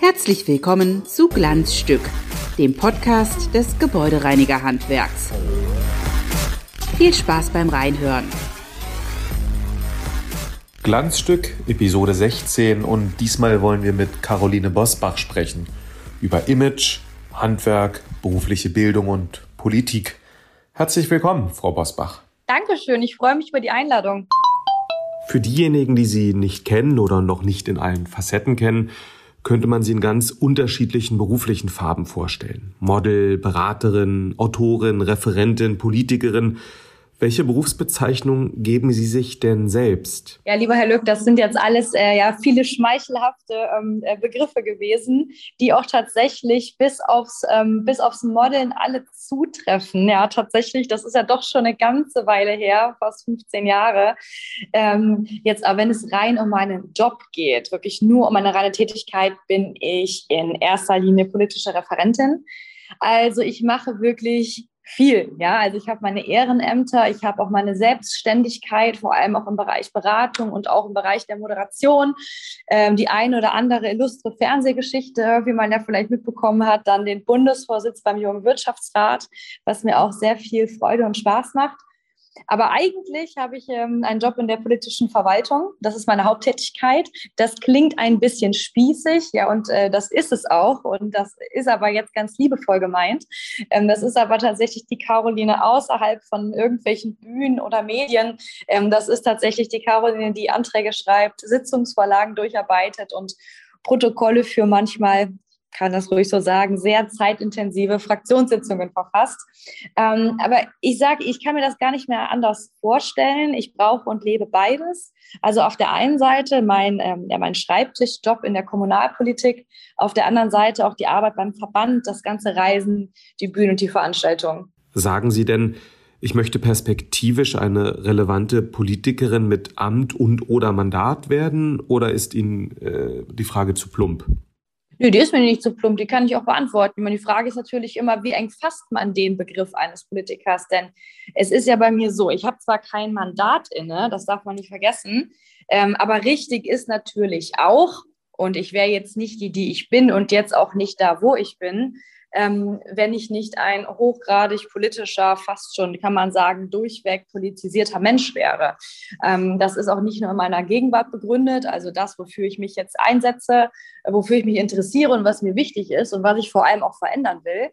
Herzlich willkommen zu Glanzstück, dem Podcast des Gebäudereinigerhandwerks. Viel Spaß beim Reinhören. Glanzstück, Episode 16 und diesmal wollen wir mit Caroline Bosbach sprechen über Image, Handwerk, berufliche Bildung und Politik. Herzlich willkommen, Frau Bosbach. Dankeschön, ich freue mich über die Einladung. Für diejenigen, die Sie nicht kennen oder noch nicht in allen Facetten kennen, könnte man sie in ganz unterschiedlichen beruflichen Farben vorstellen. Model, Beraterin, Autorin, Referentin, Politikerin. Welche Berufsbezeichnung geben Sie sich denn selbst? Ja, lieber Herr Lück, das sind jetzt alles äh, ja viele schmeichelhafte ähm, äh, Begriffe gewesen, die auch tatsächlich bis aufs ähm, bis aufs Modeln alle zutreffen. Ja, tatsächlich, das ist ja doch schon eine ganze Weile her, fast 15 Jahre. Ähm, jetzt, aber wenn es rein um meinen Job geht, wirklich nur um meine reine Tätigkeit, bin ich in erster Linie politische Referentin. Also ich mache wirklich viel. Ja, also ich habe meine Ehrenämter, ich habe auch meine Selbstständigkeit, vor allem auch im Bereich Beratung und auch im Bereich der Moderation. Ähm, die eine oder andere illustre Fernsehgeschichte, wie man ja vielleicht mitbekommen hat, dann den Bundesvorsitz beim Jungen Wirtschaftsrat, was mir auch sehr viel Freude und Spaß macht. Aber eigentlich habe ich ähm, einen Job in der politischen Verwaltung. Das ist meine Haupttätigkeit. Das klingt ein bisschen spießig, ja, und äh, das ist es auch. Und das ist aber jetzt ganz liebevoll gemeint. Ähm, das ist aber tatsächlich die Caroline außerhalb von irgendwelchen Bühnen oder Medien. Ähm, das ist tatsächlich die Caroline, die Anträge schreibt, Sitzungsvorlagen durcharbeitet und Protokolle für manchmal kann das ruhig so sagen, sehr zeitintensive Fraktionssitzungen verfasst. Ähm, aber ich sage, ich kann mir das gar nicht mehr anders vorstellen. Ich brauche und lebe beides. Also auf der einen Seite mein, ähm, ja, mein Schreibtischjob in der Kommunalpolitik, auf der anderen Seite auch die Arbeit beim Verband, das ganze Reisen, die Bühne und die Veranstaltung. Sagen Sie denn, ich möchte perspektivisch eine relevante Politikerin mit Amt und oder Mandat werden oder ist Ihnen äh, die Frage zu plump? Nö, die ist mir nicht zu plump, die kann ich auch beantworten. Die Frage ist natürlich immer, wie eng fasst man den Begriff eines Politikers? Denn es ist ja bei mir so, ich habe zwar kein Mandat inne, das darf man nicht vergessen, ähm, aber richtig ist natürlich auch, und ich wäre jetzt nicht die, die ich bin und jetzt auch nicht da, wo ich bin, ähm, wenn ich nicht ein hochgradig politischer, fast schon, kann man sagen, durchweg politisierter Mensch wäre. Ähm, das ist auch nicht nur in meiner Gegenwart begründet, also das, wofür ich mich jetzt einsetze, wofür ich mich interessiere und was mir wichtig ist und was ich vor allem auch verändern will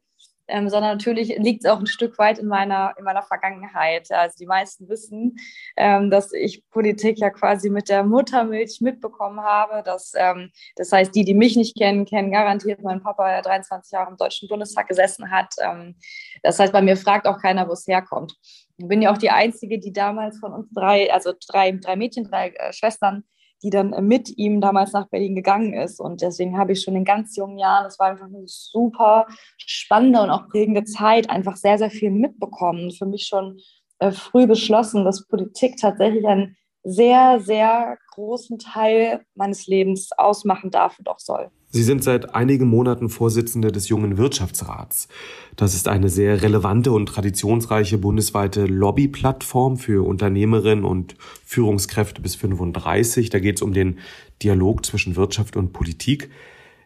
ähm, sondern natürlich liegt es auch ein Stück weit in meiner, in meiner Vergangenheit. Also die meisten wissen, ähm, dass ich Politik ja quasi mit der Muttermilch mitbekommen habe. Dass, ähm, das heißt, die, die mich nicht kennen, kennen garantiert meinen Papa, der 23 Jahre im Deutschen Bundestag gesessen hat. Ähm, das heißt, bei mir fragt auch keiner, wo es herkommt. Ich bin ja auch die Einzige, die damals von uns drei, also drei, drei Mädchen, drei äh, Schwestern, die dann äh, mit ihm damals nach Berlin gegangen ist. Und deswegen habe ich schon in ganz jungen Jahren, das war einfach eine super spannende und auch prägende Zeit, einfach sehr, sehr viel mitbekommen. Für mich schon äh, früh beschlossen, dass Politik tatsächlich einen sehr, sehr großen Teil meines Lebens ausmachen darf und auch soll. Sie sind seit einigen Monaten Vorsitzende des Jungen Wirtschaftsrats. Das ist eine sehr relevante und traditionsreiche bundesweite Lobbyplattform für Unternehmerinnen und Führungskräfte bis 35. Da geht es um den Dialog zwischen Wirtschaft und Politik.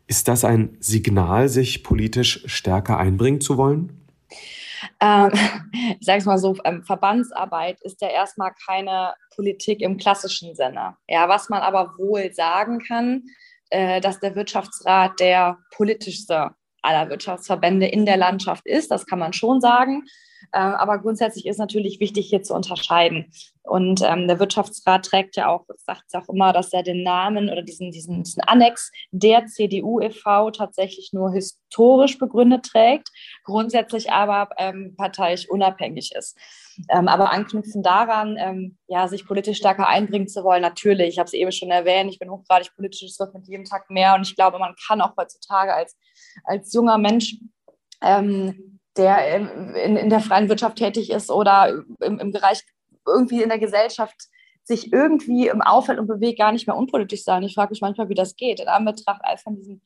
Ist das ein Signal, sich politisch stärker einbringen zu wollen? Ähm, ich sage es mal so, ähm, Verbandsarbeit ist ja erstmal keine Politik im klassischen Sinne. Ja, was man aber wohl sagen kann, äh, dass der Wirtschaftsrat der politischste aller Wirtschaftsverbände in der Landschaft ist. Das kann man schon sagen. Ähm, aber grundsätzlich ist natürlich wichtig, hier zu unterscheiden. Und ähm, der Wirtschaftsrat trägt ja auch, sagt es auch immer, dass er den Namen oder diesen, diesen, diesen Annex der CDU e.V. tatsächlich nur historisch begründet trägt, grundsätzlich aber ähm, parteiisch unabhängig ist. Ähm, aber anknüpfen daran, ähm, ja, sich politisch stärker einbringen zu wollen, natürlich. Ich habe es eben schon erwähnt, ich bin hochgradig politisch, es wird mit jedem Tag mehr. Und ich glaube, man kann auch heutzutage als, als junger Mensch ähm, der in, in der freien Wirtschaft tätig ist oder im, im Bereich irgendwie in der Gesellschaft sich irgendwie im Auffällt und bewegt, gar nicht mehr unpolitisch sein. Ich frage mich manchmal, wie das geht. In Anbetracht all von diesen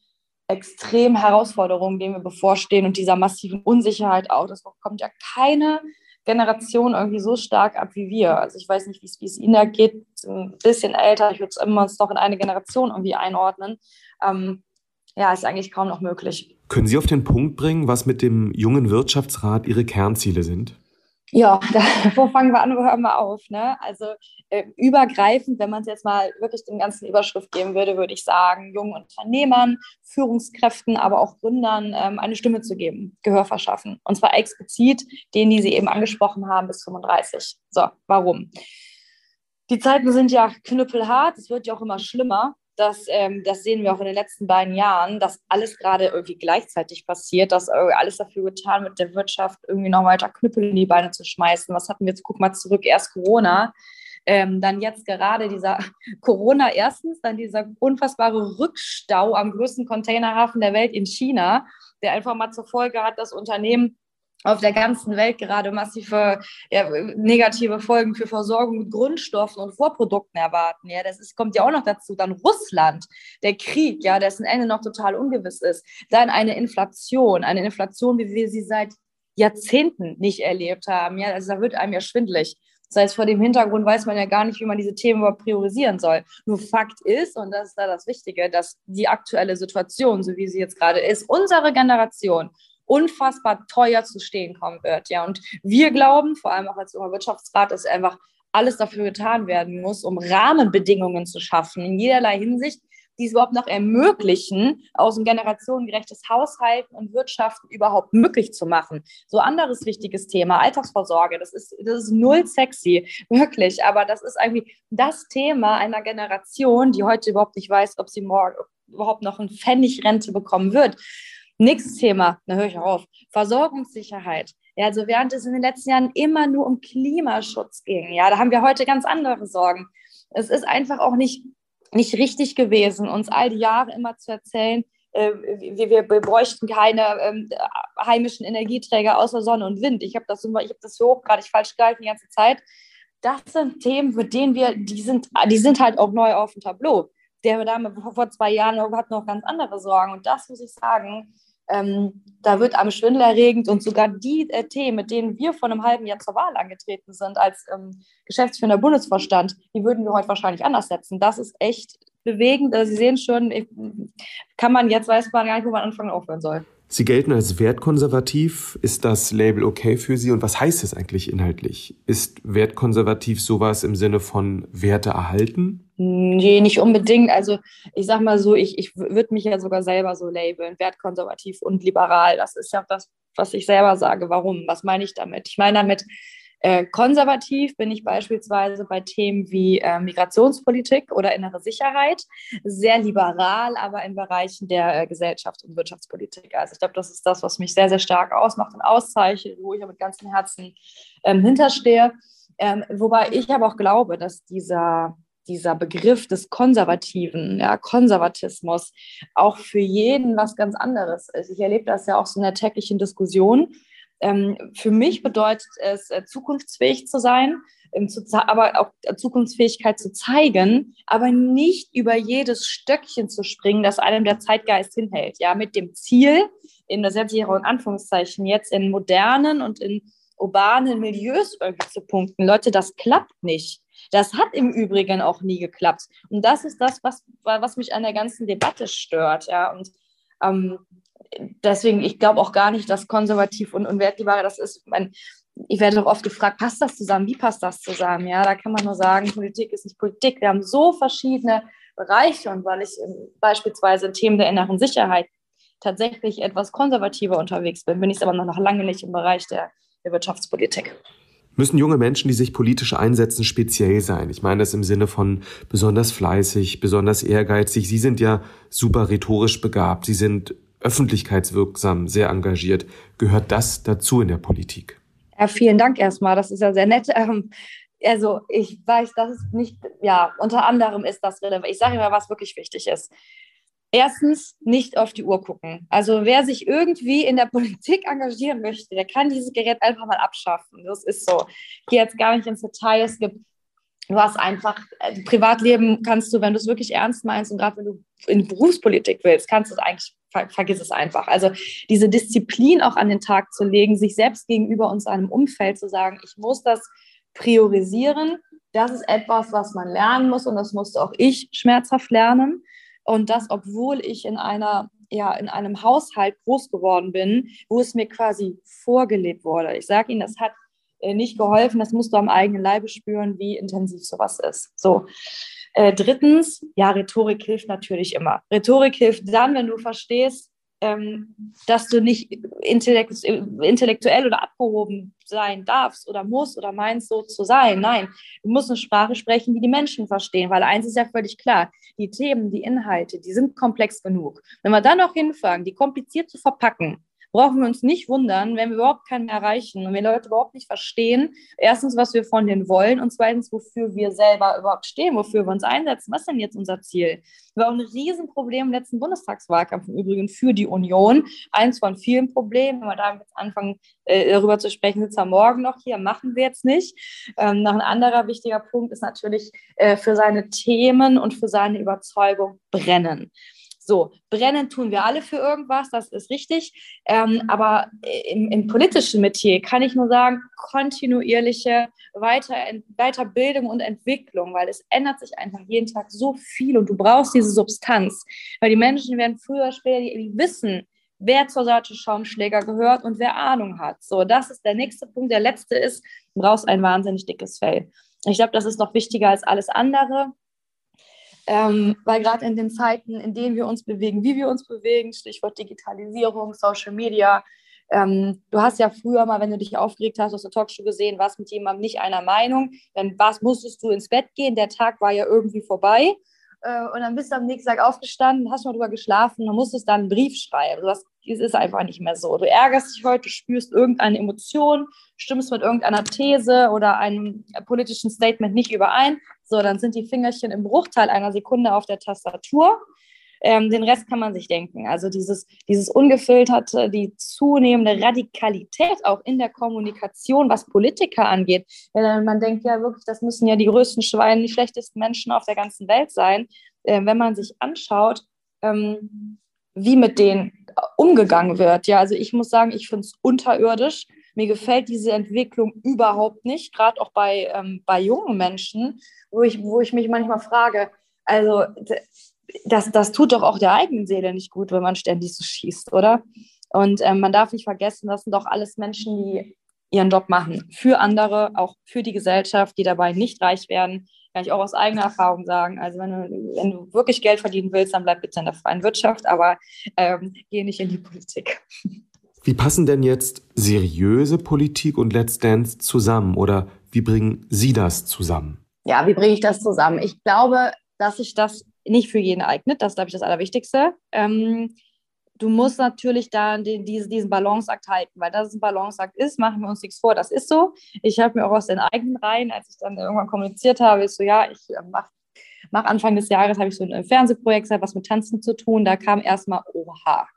extremen Herausforderungen, denen wir bevorstehen und dieser massiven Unsicherheit auch. Das bekommt ja keine Generation irgendwie so stark ab wie wir. Also ich weiß nicht, wie es Ihnen da geht, ein bisschen älter, ich würde es immer noch in eine Generation irgendwie einordnen. Ähm, ja, ist eigentlich kaum noch möglich. Können Sie auf den Punkt bringen, was mit dem jungen Wirtschaftsrat Ihre Kernziele sind? Ja, da, wo fangen wir an, wo hören wir auf? Ne? Also äh, übergreifend, wenn man es jetzt mal wirklich den ganzen Überschrift geben würde, würde ich sagen, jungen Unternehmern, Führungskräften, aber auch Gründern ähm, eine Stimme zu geben, Gehör verschaffen. Und zwar explizit denen, die Sie eben angesprochen haben, bis 35. So, warum? Die Zeiten sind ja knüppelhart, es wird ja auch immer schlimmer dass ähm, das sehen wir auch in den letzten beiden Jahren, dass alles gerade irgendwie gleichzeitig passiert, dass alles dafür getan wird, der Wirtschaft irgendwie noch weiter Knüppel in die Beine zu schmeißen. Was hatten wir jetzt? Guck mal zurück, erst Corona, ähm, dann jetzt gerade dieser Corona erstens, dann dieser unfassbare Rückstau am größten Containerhafen der Welt in China, der einfach mal zur Folge hat, dass Unternehmen auf der ganzen Welt gerade massive ja, negative Folgen für Versorgung mit Grundstoffen und Vorprodukten erwarten. Ja, das ist, kommt ja auch noch dazu. Dann Russland, der Krieg, ja, dessen Ende noch total ungewiss ist. Dann eine Inflation, eine Inflation, wie wir sie seit Jahrzehnten nicht erlebt haben. Ja, also da wird einem ja schwindlig. Das heißt, vor dem Hintergrund weiß man ja gar nicht, wie man diese Themen überhaupt priorisieren soll. Nur Fakt ist, und das ist da das Wichtige, dass die aktuelle Situation, so wie sie jetzt gerade ist, unsere Generation unfassbar teuer zu stehen kommen wird. Ja, und wir glauben, vor allem auch als Wirtschaftsrat, dass einfach alles dafür getan werden muss, um Rahmenbedingungen zu schaffen, in jederlei Hinsicht, die es überhaupt noch ermöglichen, aus ein generationengerechtes Haushalten und Wirtschaften überhaupt möglich zu machen. So anderes wichtiges Thema, Alltagsvorsorge, das ist, das ist null sexy, wirklich, aber das ist eigentlich das Thema einer Generation, die heute überhaupt nicht weiß, ob sie morgen überhaupt noch ein Pfennig Rente bekommen wird. Nächstes Thema, da höre ich auf. Versorgungssicherheit. Ja, also während es in den letzten Jahren immer nur um Klimaschutz ging, ja, da haben wir heute ganz andere Sorgen. Es ist einfach auch nicht, nicht richtig gewesen, uns all die Jahre immer zu erzählen, äh, wir, wir, wir, bräuchten keine ähm, heimischen Energieträger außer Sonne und Wind. Ich habe das, ich hab das hochgradig falsch gehalten die ganze Zeit. Das sind Themen, für denen wir, die sind, die sind halt auch neu auf dem Tableau. Der Dame vor zwei Jahren hat noch ganz andere Sorgen. Und das muss ich sagen, ähm, da wird am schwindelerregend und sogar die äh, Themen, mit denen wir vor einem halben Jahr zur Wahl angetreten sind als ähm, geschäftsführender Bundesvorstand, die würden wir heute wahrscheinlich anders setzen. Das ist echt bewegend. Also Sie sehen schon, ich, kann man jetzt weiß man gar nicht, wo man anfangen aufhören soll. Sie gelten als wertkonservativ. Ist das Label okay für Sie? Und was heißt es eigentlich inhaltlich? Ist wertkonservativ sowas im Sinne von Werte erhalten? Nee, nicht unbedingt. Also ich sag mal so, ich, ich würde mich ja sogar selber so labeln, wertkonservativ und liberal. Das ist ja das, was ich selber sage. Warum? Was meine ich damit? Ich meine damit, äh, konservativ bin ich beispielsweise bei Themen wie äh, Migrationspolitik oder innere Sicherheit, sehr liberal, aber in Bereichen der äh, Gesellschafts- und Wirtschaftspolitik. Also ich glaube, das ist das, was mich sehr, sehr stark ausmacht und auszeichnet, wo ich mit ganzem Herzen ähm, hinterstehe. Ähm, wobei ich aber auch glaube, dass dieser dieser Begriff des Konservativen, ja, Konservatismus, auch für jeden was ganz anderes ist. Ich erlebe das ja auch so in der täglichen Diskussion. Ähm, für mich bedeutet es, äh, zukunftsfähig zu sein, ähm, zu, aber auch äh, Zukunftsfähigkeit zu zeigen, aber nicht über jedes Stöckchen zu springen, das einem der Zeitgeist hinhält. Ja, mit dem Ziel, in der selbstsicheren Anführungszeichen, jetzt in modernen und in urbanen Milieus irgendwie zu punkten. Leute, das klappt nicht. Das hat im Übrigen auch nie geklappt. Und das ist das, was, was mich an der ganzen Debatte stört. Ja, und ähm, deswegen, ich glaube auch gar nicht, dass konservativ und, und wertliebare, das ist, mein, ich werde doch oft gefragt, passt das zusammen? Wie passt das zusammen? Ja, da kann man nur sagen, Politik ist nicht Politik. Wir haben so verschiedene Bereiche und weil ich beispielsweise in Themen der inneren Sicherheit tatsächlich etwas konservativer unterwegs bin, bin ich es aber noch lange nicht im Bereich der, der Wirtschaftspolitik. Müssen junge Menschen, die sich politisch einsetzen, speziell sein? Ich meine das im Sinne von besonders fleißig, besonders ehrgeizig. Sie sind ja super rhetorisch begabt. Sie sind öffentlichkeitswirksam, sehr engagiert. Gehört das dazu in der Politik? Ja, vielen Dank erstmal. Das ist ja sehr nett. Ähm, also ich weiß, dass es nicht, ja, unter anderem ist das relevant. Ich sage immer, was wirklich wichtig ist. Erstens, nicht auf die Uhr gucken. Also wer sich irgendwie in der Politik engagieren möchte, der kann dieses Gerät einfach mal abschaffen. Das ist so. Ich gehe jetzt gar nicht ins Detail. Es gibt du hast einfach, äh, Privatleben kannst du, wenn du es wirklich ernst meinst und gerade wenn du in Berufspolitik willst, kannst du es eigentlich, ver vergiss es einfach. Also diese Disziplin auch an den Tag zu legen, sich selbst gegenüber und seinem Umfeld zu sagen, ich muss das priorisieren, das ist etwas, was man lernen muss und das musste auch ich schmerzhaft lernen. Und das, obwohl ich in einer ja, in einem Haushalt groß geworden bin, wo es mir quasi vorgelebt wurde. Ich sage Ihnen, das hat äh, nicht geholfen. Das musst du am eigenen Leibe spüren, wie intensiv sowas ist. So. Äh, drittens, ja, Rhetorik hilft natürlich immer. Rhetorik hilft dann, wenn du verstehst, dass du nicht intellekt, intellektuell oder abgehoben sein darfst oder musst oder meinst, so zu sein. Nein, du musst eine Sprache sprechen, die die Menschen verstehen, weil eins ist ja völlig klar, die Themen, die Inhalte, die sind komplex genug. Wenn wir dann noch hinfangen, die kompliziert zu verpacken, brauchen wir uns nicht wundern, wenn wir überhaupt keinen erreichen und wenn Leute überhaupt nicht verstehen, erstens, was wir von denen wollen und zweitens, wofür wir selber überhaupt stehen, wofür wir uns einsetzen. Was ist denn jetzt unser Ziel? War ein Riesenproblem im letzten Bundestagswahlkampf im Übrigen für die Union. Eins von vielen Problemen, wenn wir da jetzt anfangen, äh, darüber zu sprechen, sitzen wir morgen noch hier, machen wir jetzt nicht. Ähm, noch ein anderer wichtiger Punkt ist natürlich äh, für seine Themen und für seine Überzeugung brennen. So, brennen tun wir alle für irgendwas, das ist richtig. Ähm, aber im, im, politischen Metier kann ich nur sagen, kontinuierliche Weiter Weiterbildung und Entwicklung, weil es ändert sich einfach jeden Tag so viel und du brauchst diese Substanz. Weil die Menschen werden früher oder später, die, die wissen, wer zur Sorte Schaumschläger gehört und wer Ahnung hat. So, das ist der nächste Punkt. Der letzte ist, du brauchst ein wahnsinnig dickes Fell. Ich glaube, das ist noch wichtiger als alles andere. Ähm, weil gerade in den Zeiten, in denen wir uns bewegen, wie wir uns bewegen, Stichwort Digitalisierung, Social Media, ähm, du hast ja früher mal, wenn du dich aufgeregt hast, aus der Talkshow gesehen, warst mit jemandem nicht einer Meinung, dann warst, musstest du ins Bett gehen, der Tag war ja irgendwie vorbei äh, und dann bist du am nächsten Tag aufgestanden, hast mal drüber geschlafen und musstest dann einen Brief schreiben. Du hast, es ist einfach nicht mehr so. Du ärgerst dich heute, spürst irgendeine Emotion, stimmst mit irgendeiner These oder einem politischen Statement nicht überein. So, dann sind die Fingerchen im Bruchteil einer Sekunde auf der Tastatur. Ähm, den Rest kann man sich denken. Also dieses, dieses ungefilterte, die zunehmende Radikalität auch in der Kommunikation, was Politiker angeht. Äh, man denkt ja wirklich, das müssen ja die größten Schweine, die schlechtesten Menschen auf der ganzen Welt sein. Äh, wenn man sich anschaut, ähm, wie mit denen umgegangen wird. Ja, also ich muss sagen, ich finde es unterirdisch. Mir gefällt diese Entwicklung überhaupt nicht, gerade auch bei, ähm, bei jungen Menschen, wo ich, wo ich mich manchmal frage, also das, das tut doch auch der eigenen Seele nicht gut, wenn man ständig so schießt, oder? Und ähm, man darf nicht vergessen, das sind doch alles Menschen, die ihren Job machen. Für andere, auch für die Gesellschaft, die dabei nicht reich werden. Kann ich auch aus eigener Erfahrung sagen. Also wenn du, wenn du wirklich Geld verdienen willst, dann bleib bitte in der freien Wirtschaft, aber ähm, geh nicht in die Politik. Wie passen denn jetzt seriöse Politik und Let's Dance zusammen oder wie bringen Sie das zusammen? Ja, wie bringe ich das zusammen? Ich glaube, dass sich das nicht für jeden eignet. Das ist, glaube ich, das Allerwichtigste. Ähm, du musst natürlich da den, diesen, diesen Balanceakt halten, weil das ein Balanceakt ist, machen wir uns nichts vor, das ist so. Ich habe mir auch aus den eigenen Reihen, als ich dann irgendwann kommuniziert habe, ist so, ja, ich äh, mache mach Anfang des Jahres habe ich so ein Fernsehprojekt, hat was mit Tanzen zu tun. Da kam erstmal Oha.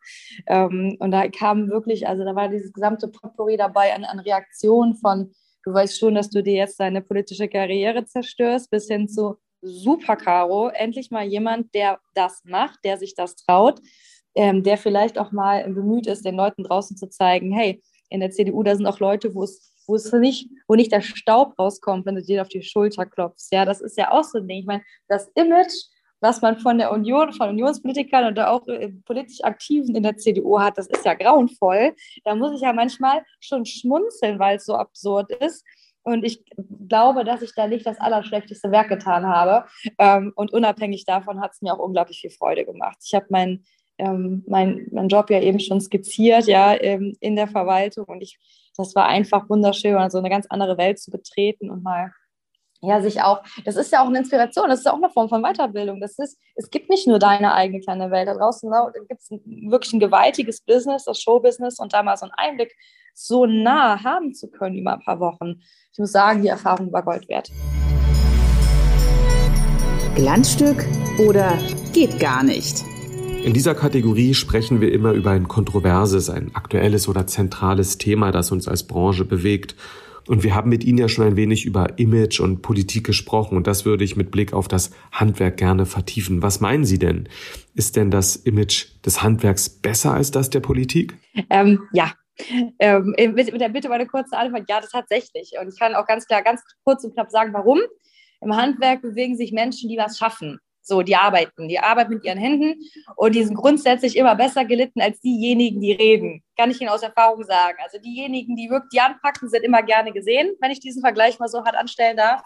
Ähm, und da kam wirklich, also da war dieses gesamte Potpourri dabei an, an Reaktionen von, du weißt schon, dass du dir jetzt deine politische Karriere zerstörst, bis hin zu, super, Caro. Endlich mal jemand, der das macht, der sich das traut, ähm, der vielleicht auch mal bemüht ist, den Leuten draußen zu zeigen, hey, in der CDU, da sind auch Leute, wo es, wo es nicht, wo nicht der Staub rauskommt, wenn du dir auf die Schulter klopfst. Ja, das ist ja auch so ein Ding. Ich meine, das Image, was man von der Union, von Unionspolitikern oder auch äh, politisch Aktiven in der CDU hat, das ist ja grauenvoll. Da muss ich ja manchmal schon schmunzeln, weil es so absurd ist. Und ich glaube, dass ich da nicht das allerschlechteste Werk getan habe. Ähm, und unabhängig davon hat es mir auch unglaublich viel Freude gemacht. Ich habe meinen ähm, mein, mein Job ja eben schon skizziert, ja, ähm, in der Verwaltung. Und ich, das war einfach wunderschön, also eine ganz andere Welt zu betreten und mal ja, sich auch, das ist ja auch eine Inspiration, das ist auch eine Form von Weiterbildung. Das ist, es gibt nicht nur deine eigene kleine Welt. Da draußen gibt es wirklich ein gewaltiges Business, das Showbusiness und da mal so einen Einblick so nah haben zu können über ein paar Wochen. Ich muss sagen, die Erfahrung war Gold wert. Glanzstück oder geht gar nicht? In dieser Kategorie sprechen wir immer über ein kontroverses, ein aktuelles oder zentrales Thema, das uns als Branche bewegt. Und wir haben mit Ihnen ja schon ein wenig über Image und Politik gesprochen und das würde ich mit Blick auf das Handwerk gerne vertiefen. Was meinen Sie denn? Ist denn das Image des Handwerks besser als das der Politik? Ähm, ja, ähm, mit, mit der Bitte war eine kurze Antwort, ja, das tatsächlich. Und ich kann auch ganz klar, ganz kurz und knapp sagen, warum. Im Handwerk bewegen sich Menschen, die was schaffen. So, die arbeiten, die arbeiten mit ihren Händen und die sind grundsätzlich immer besser gelitten als diejenigen, die reden. Kann ich Ihnen aus Erfahrung sagen. Also diejenigen, die wirklich die anpacken, sind immer gerne gesehen, wenn ich diesen Vergleich mal so hart anstellen darf.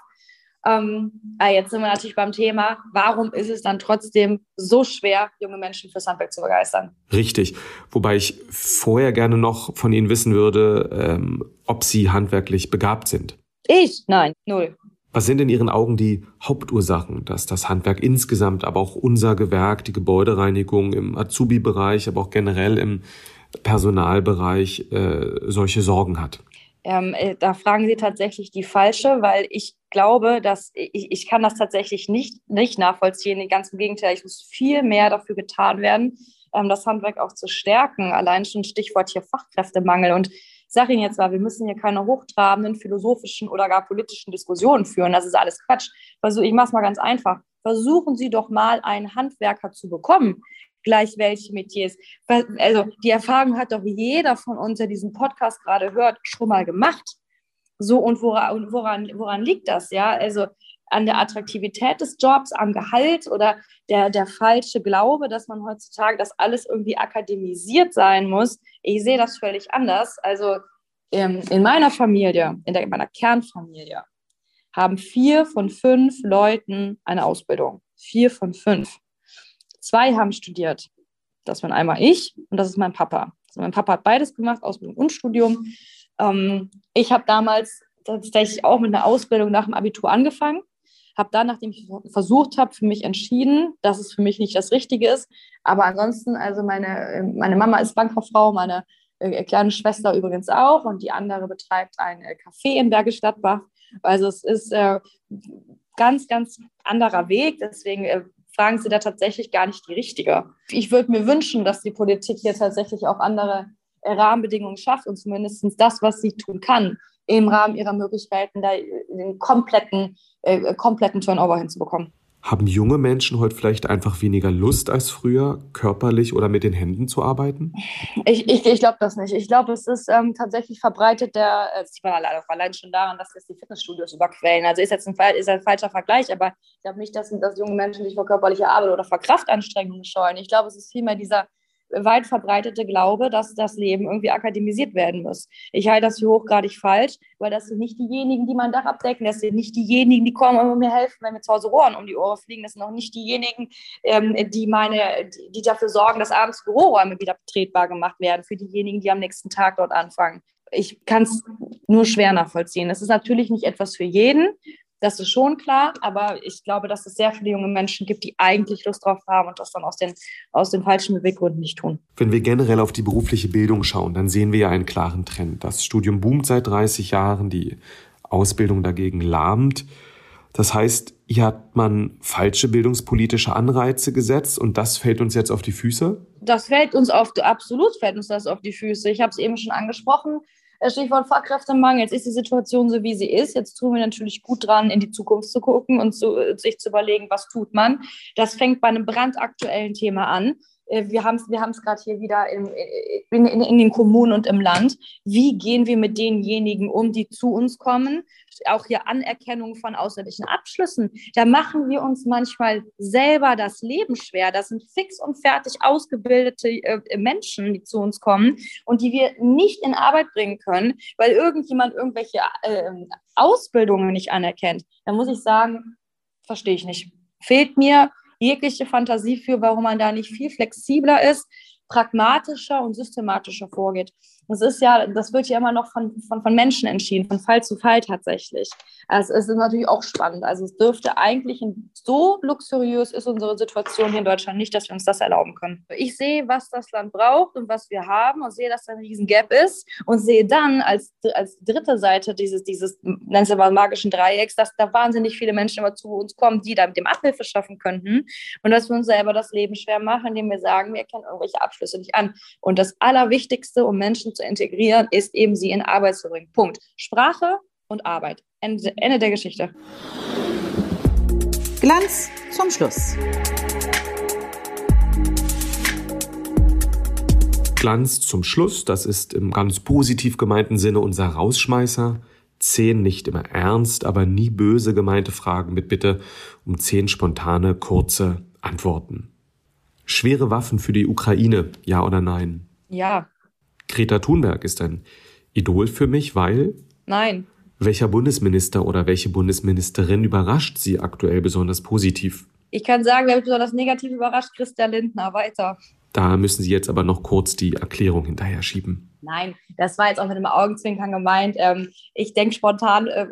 Ähm, ah, jetzt sind wir natürlich beim Thema, warum ist es dann trotzdem so schwer, junge Menschen fürs Handwerk zu begeistern? Richtig. Wobei ich vorher gerne noch von Ihnen wissen würde, ähm, ob Sie handwerklich begabt sind. Ich? Nein, null. Was sind in Ihren Augen die Hauptursachen, dass das Handwerk insgesamt, aber auch unser Gewerk, die Gebäudereinigung im Azubi-Bereich, aber auch generell im Personalbereich äh, solche Sorgen hat? Ähm, äh, da fragen Sie tatsächlich die falsche, weil ich glaube, dass ich, ich kann das tatsächlich nicht, nicht nachvollziehen. Ganz im Gegenteil, ich muss viel mehr dafür getan werden, ähm, das Handwerk auch zu stärken. Allein schon Stichwort hier Fachkräftemangel. Und ich sage Ihnen jetzt mal, wir müssen hier keine hochtrabenden philosophischen oder gar politischen Diskussionen führen. Das ist alles Quatsch. Also ich mache es mal ganz einfach. Versuchen Sie doch mal einen Handwerker zu bekommen, gleich welche Metiers. Also die Erfahrung hat doch jeder von uns, der diesen Podcast gerade hört, schon mal gemacht. So und woran, woran, woran liegt das? Ja, also an der Attraktivität des Jobs, am Gehalt oder der, der falsche Glaube, dass man heutzutage das alles irgendwie akademisiert sein muss. Ich sehe das völlig anders. Also ähm, in meiner Familie, in, der, in meiner Kernfamilie, haben vier von fünf Leuten eine Ausbildung. Vier von fünf. Zwei haben studiert. Das bin einmal ich und das ist mein Papa. Also mein Papa hat beides gemacht, Ausbildung und Studium. Ähm, ich habe damals tatsächlich auch mit einer Ausbildung nach dem Abitur angefangen habe dann, nachdem ich versucht habe, für mich entschieden, dass es für mich nicht das Richtige ist. Aber ansonsten, also meine, meine Mama ist Bankkauffrau, meine äh, kleine Schwester übrigens auch und die andere betreibt ein äh, Café in Bergisch Gladbach. Also es ist äh, ganz, ganz anderer Weg. Deswegen äh, fragen Sie da tatsächlich gar nicht die richtige. Ich würde mir wünschen, dass die Politik hier tatsächlich auch andere Rahmenbedingungen schafft und zumindest das, was sie tun kann, im Rahmen ihrer Möglichkeiten, da den kompletten, äh, kompletten Turnover hinzubekommen. Haben junge Menschen heute vielleicht einfach weniger Lust als früher, körperlich oder mit den Händen zu arbeiten? Ich, ich, ich glaube das nicht. Ich glaube, es ist ähm, tatsächlich verbreitet, der, es sieht man allein, allein schon daran, dass jetzt die Fitnessstudios überquellen. Also ist jetzt ein, ist ein falscher Vergleich, aber ich glaube nicht, dass, dass junge Menschen sich vor körperlicher Arbeit oder vor Kraftanstrengungen scheuen. Ich glaube, es ist vielmehr dieser weit verbreitete Glaube, dass das Leben irgendwie akademisiert werden muss. Ich halte das für hochgradig falsch, weil das sind nicht diejenigen, die mein Dach abdecken, das sind nicht diejenigen, die kommen und mir helfen, wenn mir zu Hause Rohren um die Ohren fliegen, das sind auch nicht diejenigen, ähm, die meine, die dafür sorgen, dass abends Büroräume wieder betretbar gemacht werden, für diejenigen, die am nächsten Tag dort anfangen. Ich kann es nur schwer nachvollziehen. Das ist natürlich nicht etwas für jeden. Das ist schon klar, aber ich glaube, dass es sehr viele junge Menschen gibt, die eigentlich Lust drauf haben und das dann aus den, aus den falschen Beweggründen nicht tun. Wenn wir generell auf die berufliche Bildung schauen, dann sehen wir ja einen klaren Trend. Das Studium boomt seit 30 Jahren, die Ausbildung dagegen lahmt. Das heißt, hier hat man falsche bildungspolitische Anreize gesetzt und das fällt uns jetzt auf die Füße? Das fällt uns auf, absolut fällt uns das auf die Füße. Ich habe es eben schon angesprochen. Stichwort Fachkräftemangel. Jetzt ist die Situation so, wie sie ist. Jetzt tun wir natürlich gut dran, in die Zukunft zu gucken und zu, sich zu überlegen, was tut man. Das fängt bei einem brandaktuellen Thema an. Äh, wir haben es wir gerade hier wieder in, in, in, den Kommunen und im Land. Wie gehen wir mit denjenigen um, die zu uns kommen? Auch hier Anerkennung von ausländischen Abschlüssen. Da machen wir uns manchmal selber das Leben schwer. Das sind fix und fertig ausgebildete äh, Menschen, die zu uns kommen und die wir nicht in Arbeit bringen können, weil irgendjemand irgendwelche äh, Ausbildungen nicht anerkennt. Da muss ich sagen, verstehe ich nicht. Fehlt mir jegliche Fantasie für, warum man da nicht viel flexibler ist, pragmatischer und systematischer vorgeht. Das ist ja, das wird ja immer noch von, von, von Menschen entschieden, von Fall zu Fall tatsächlich. Also es ist natürlich auch spannend. Also es dürfte eigentlich so luxuriös ist unsere Situation hier in Deutschland nicht, dass wir uns das erlauben können. Ich sehe, was das Land braucht und was wir haben und sehe, dass da ein riesen Gap ist und sehe dann als, als dritte Seite dieses, dieses nennen mal magischen Dreiecks, dass da wahnsinnig viele Menschen immer zu uns kommen, die da mit dem Abhilfe schaffen könnten und dass wir uns selber das Leben schwer machen, indem wir sagen, wir kennen irgendwelche Abschlüsse nicht an. Und das Allerwichtigste, um Menschen zu zu integrieren, ist eben sie in Arbeit zu bringen. Punkt. Sprache und Arbeit. Ende, Ende der Geschichte. Glanz zum Schluss. Glanz zum Schluss, das ist im ganz positiv gemeinten Sinne unser Rausschmeißer. Zehn nicht immer ernst, aber nie böse gemeinte Fragen mit Bitte um zehn spontane, kurze Antworten. Schwere Waffen für die Ukraine, ja oder nein? Ja. Greta Thunberg ist ein Idol für mich, weil? Nein. Welcher Bundesminister oder welche Bundesministerin überrascht Sie aktuell besonders positiv? Ich kann sagen, wer mich besonders negativ überrascht, Christian Lindner. Weiter. Da müssen Sie jetzt aber noch kurz die Erklärung hinterher schieben. Nein, das war jetzt auch mit dem Augenzwinkern gemeint. Ähm, ich denke spontan äh,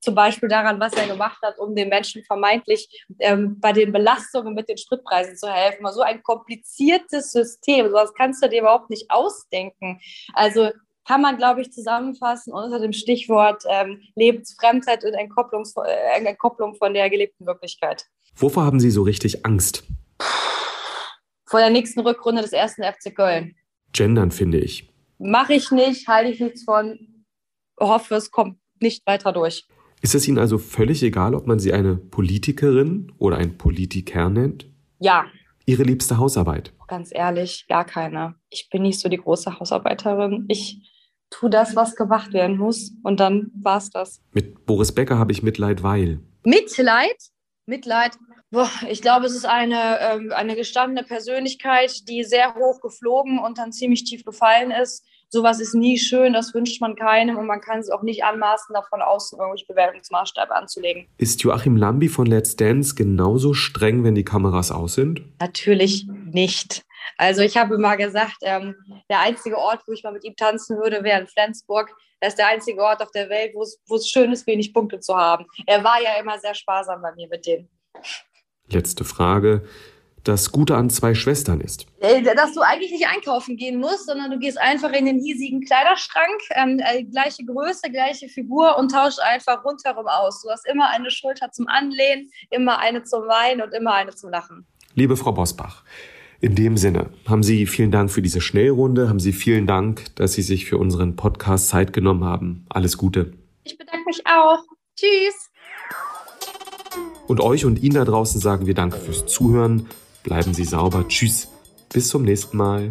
zum Beispiel daran, was er gemacht hat, um den Menschen vermeintlich ähm, bei den Belastungen mit den Spritpreisen zu helfen. So ein kompliziertes System, sowas kannst du dir überhaupt nicht ausdenken. Also kann man, glaube ich, zusammenfassen unter dem Stichwort ähm, Lebensfremdheit und Entkopplung, äh, Entkopplung von der gelebten Wirklichkeit. Wovor haben Sie so richtig Angst? Vor der nächsten Rückrunde des ersten FC Köln. Gendern, finde ich. Mache ich nicht, halte ich nichts von, hoffe, es kommt nicht weiter durch. Ist es Ihnen also völlig egal, ob man Sie eine Politikerin oder ein Politiker nennt? Ja. Ihre liebste Hausarbeit? Ganz ehrlich, gar keine. Ich bin nicht so die große Hausarbeiterin. Ich tue das, was gemacht werden muss und dann war's das. Mit Boris Becker habe ich Mitleid, weil. Mitleid? Mitleid ich glaube, es ist eine, ähm, eine gestandene Persönlichkeit, die sehr hoch geflogen und dann ziemlich tief gefallen ist. Sowas ist nie schön, das wünscht man keinem und man kann es auch nicht anmaßen, davon außen irgendwelche Bewertungsmaßstäbe anzulegen. Ist Joachim Lambi von Let's Dance genauso streng, wenn die Kameras aus sind? Natürlich nicht. Also ich habe mal gesagt, ähm, der einzige Ort, wo ich mal mit ihm tanzen würde, wäre in Flensburg. Das ist der einzige Ort auf der Welt, wo es schön ist, wenig Punkte zu haben. Er war ja immer sehr sparsam bei mir mit denen. Letzte Frage. Das Gute an zwei Schwestern ist? Äh, dass du eigentlich nicht einkaufen gehen musst, sondern du gehst einfach in den hiesigen Kleiderschrank, ähm, äh, gleiche Größe, gleiche Figur und tauschst einfach rundherum aus. Du hast immer eine Schulter zum Anlehnen, immer eine zum Weinen und immer eine zum Lachen. Liebe Frau Bosbach, in dem Sinne haben Sie vielen Dank für diese Schnellrunde, haben Sie vielen Dank, dass Sie sich für unseren Podcast Zeit genommen haben. Alles Gute. Ich bedanke mich auch. Tschüss. Und euch und Ihnen da draußen sagen wir Danke fürs Zuhören. Bleiben Sie sauber. Tschüss. Bis zum nächsten Mal.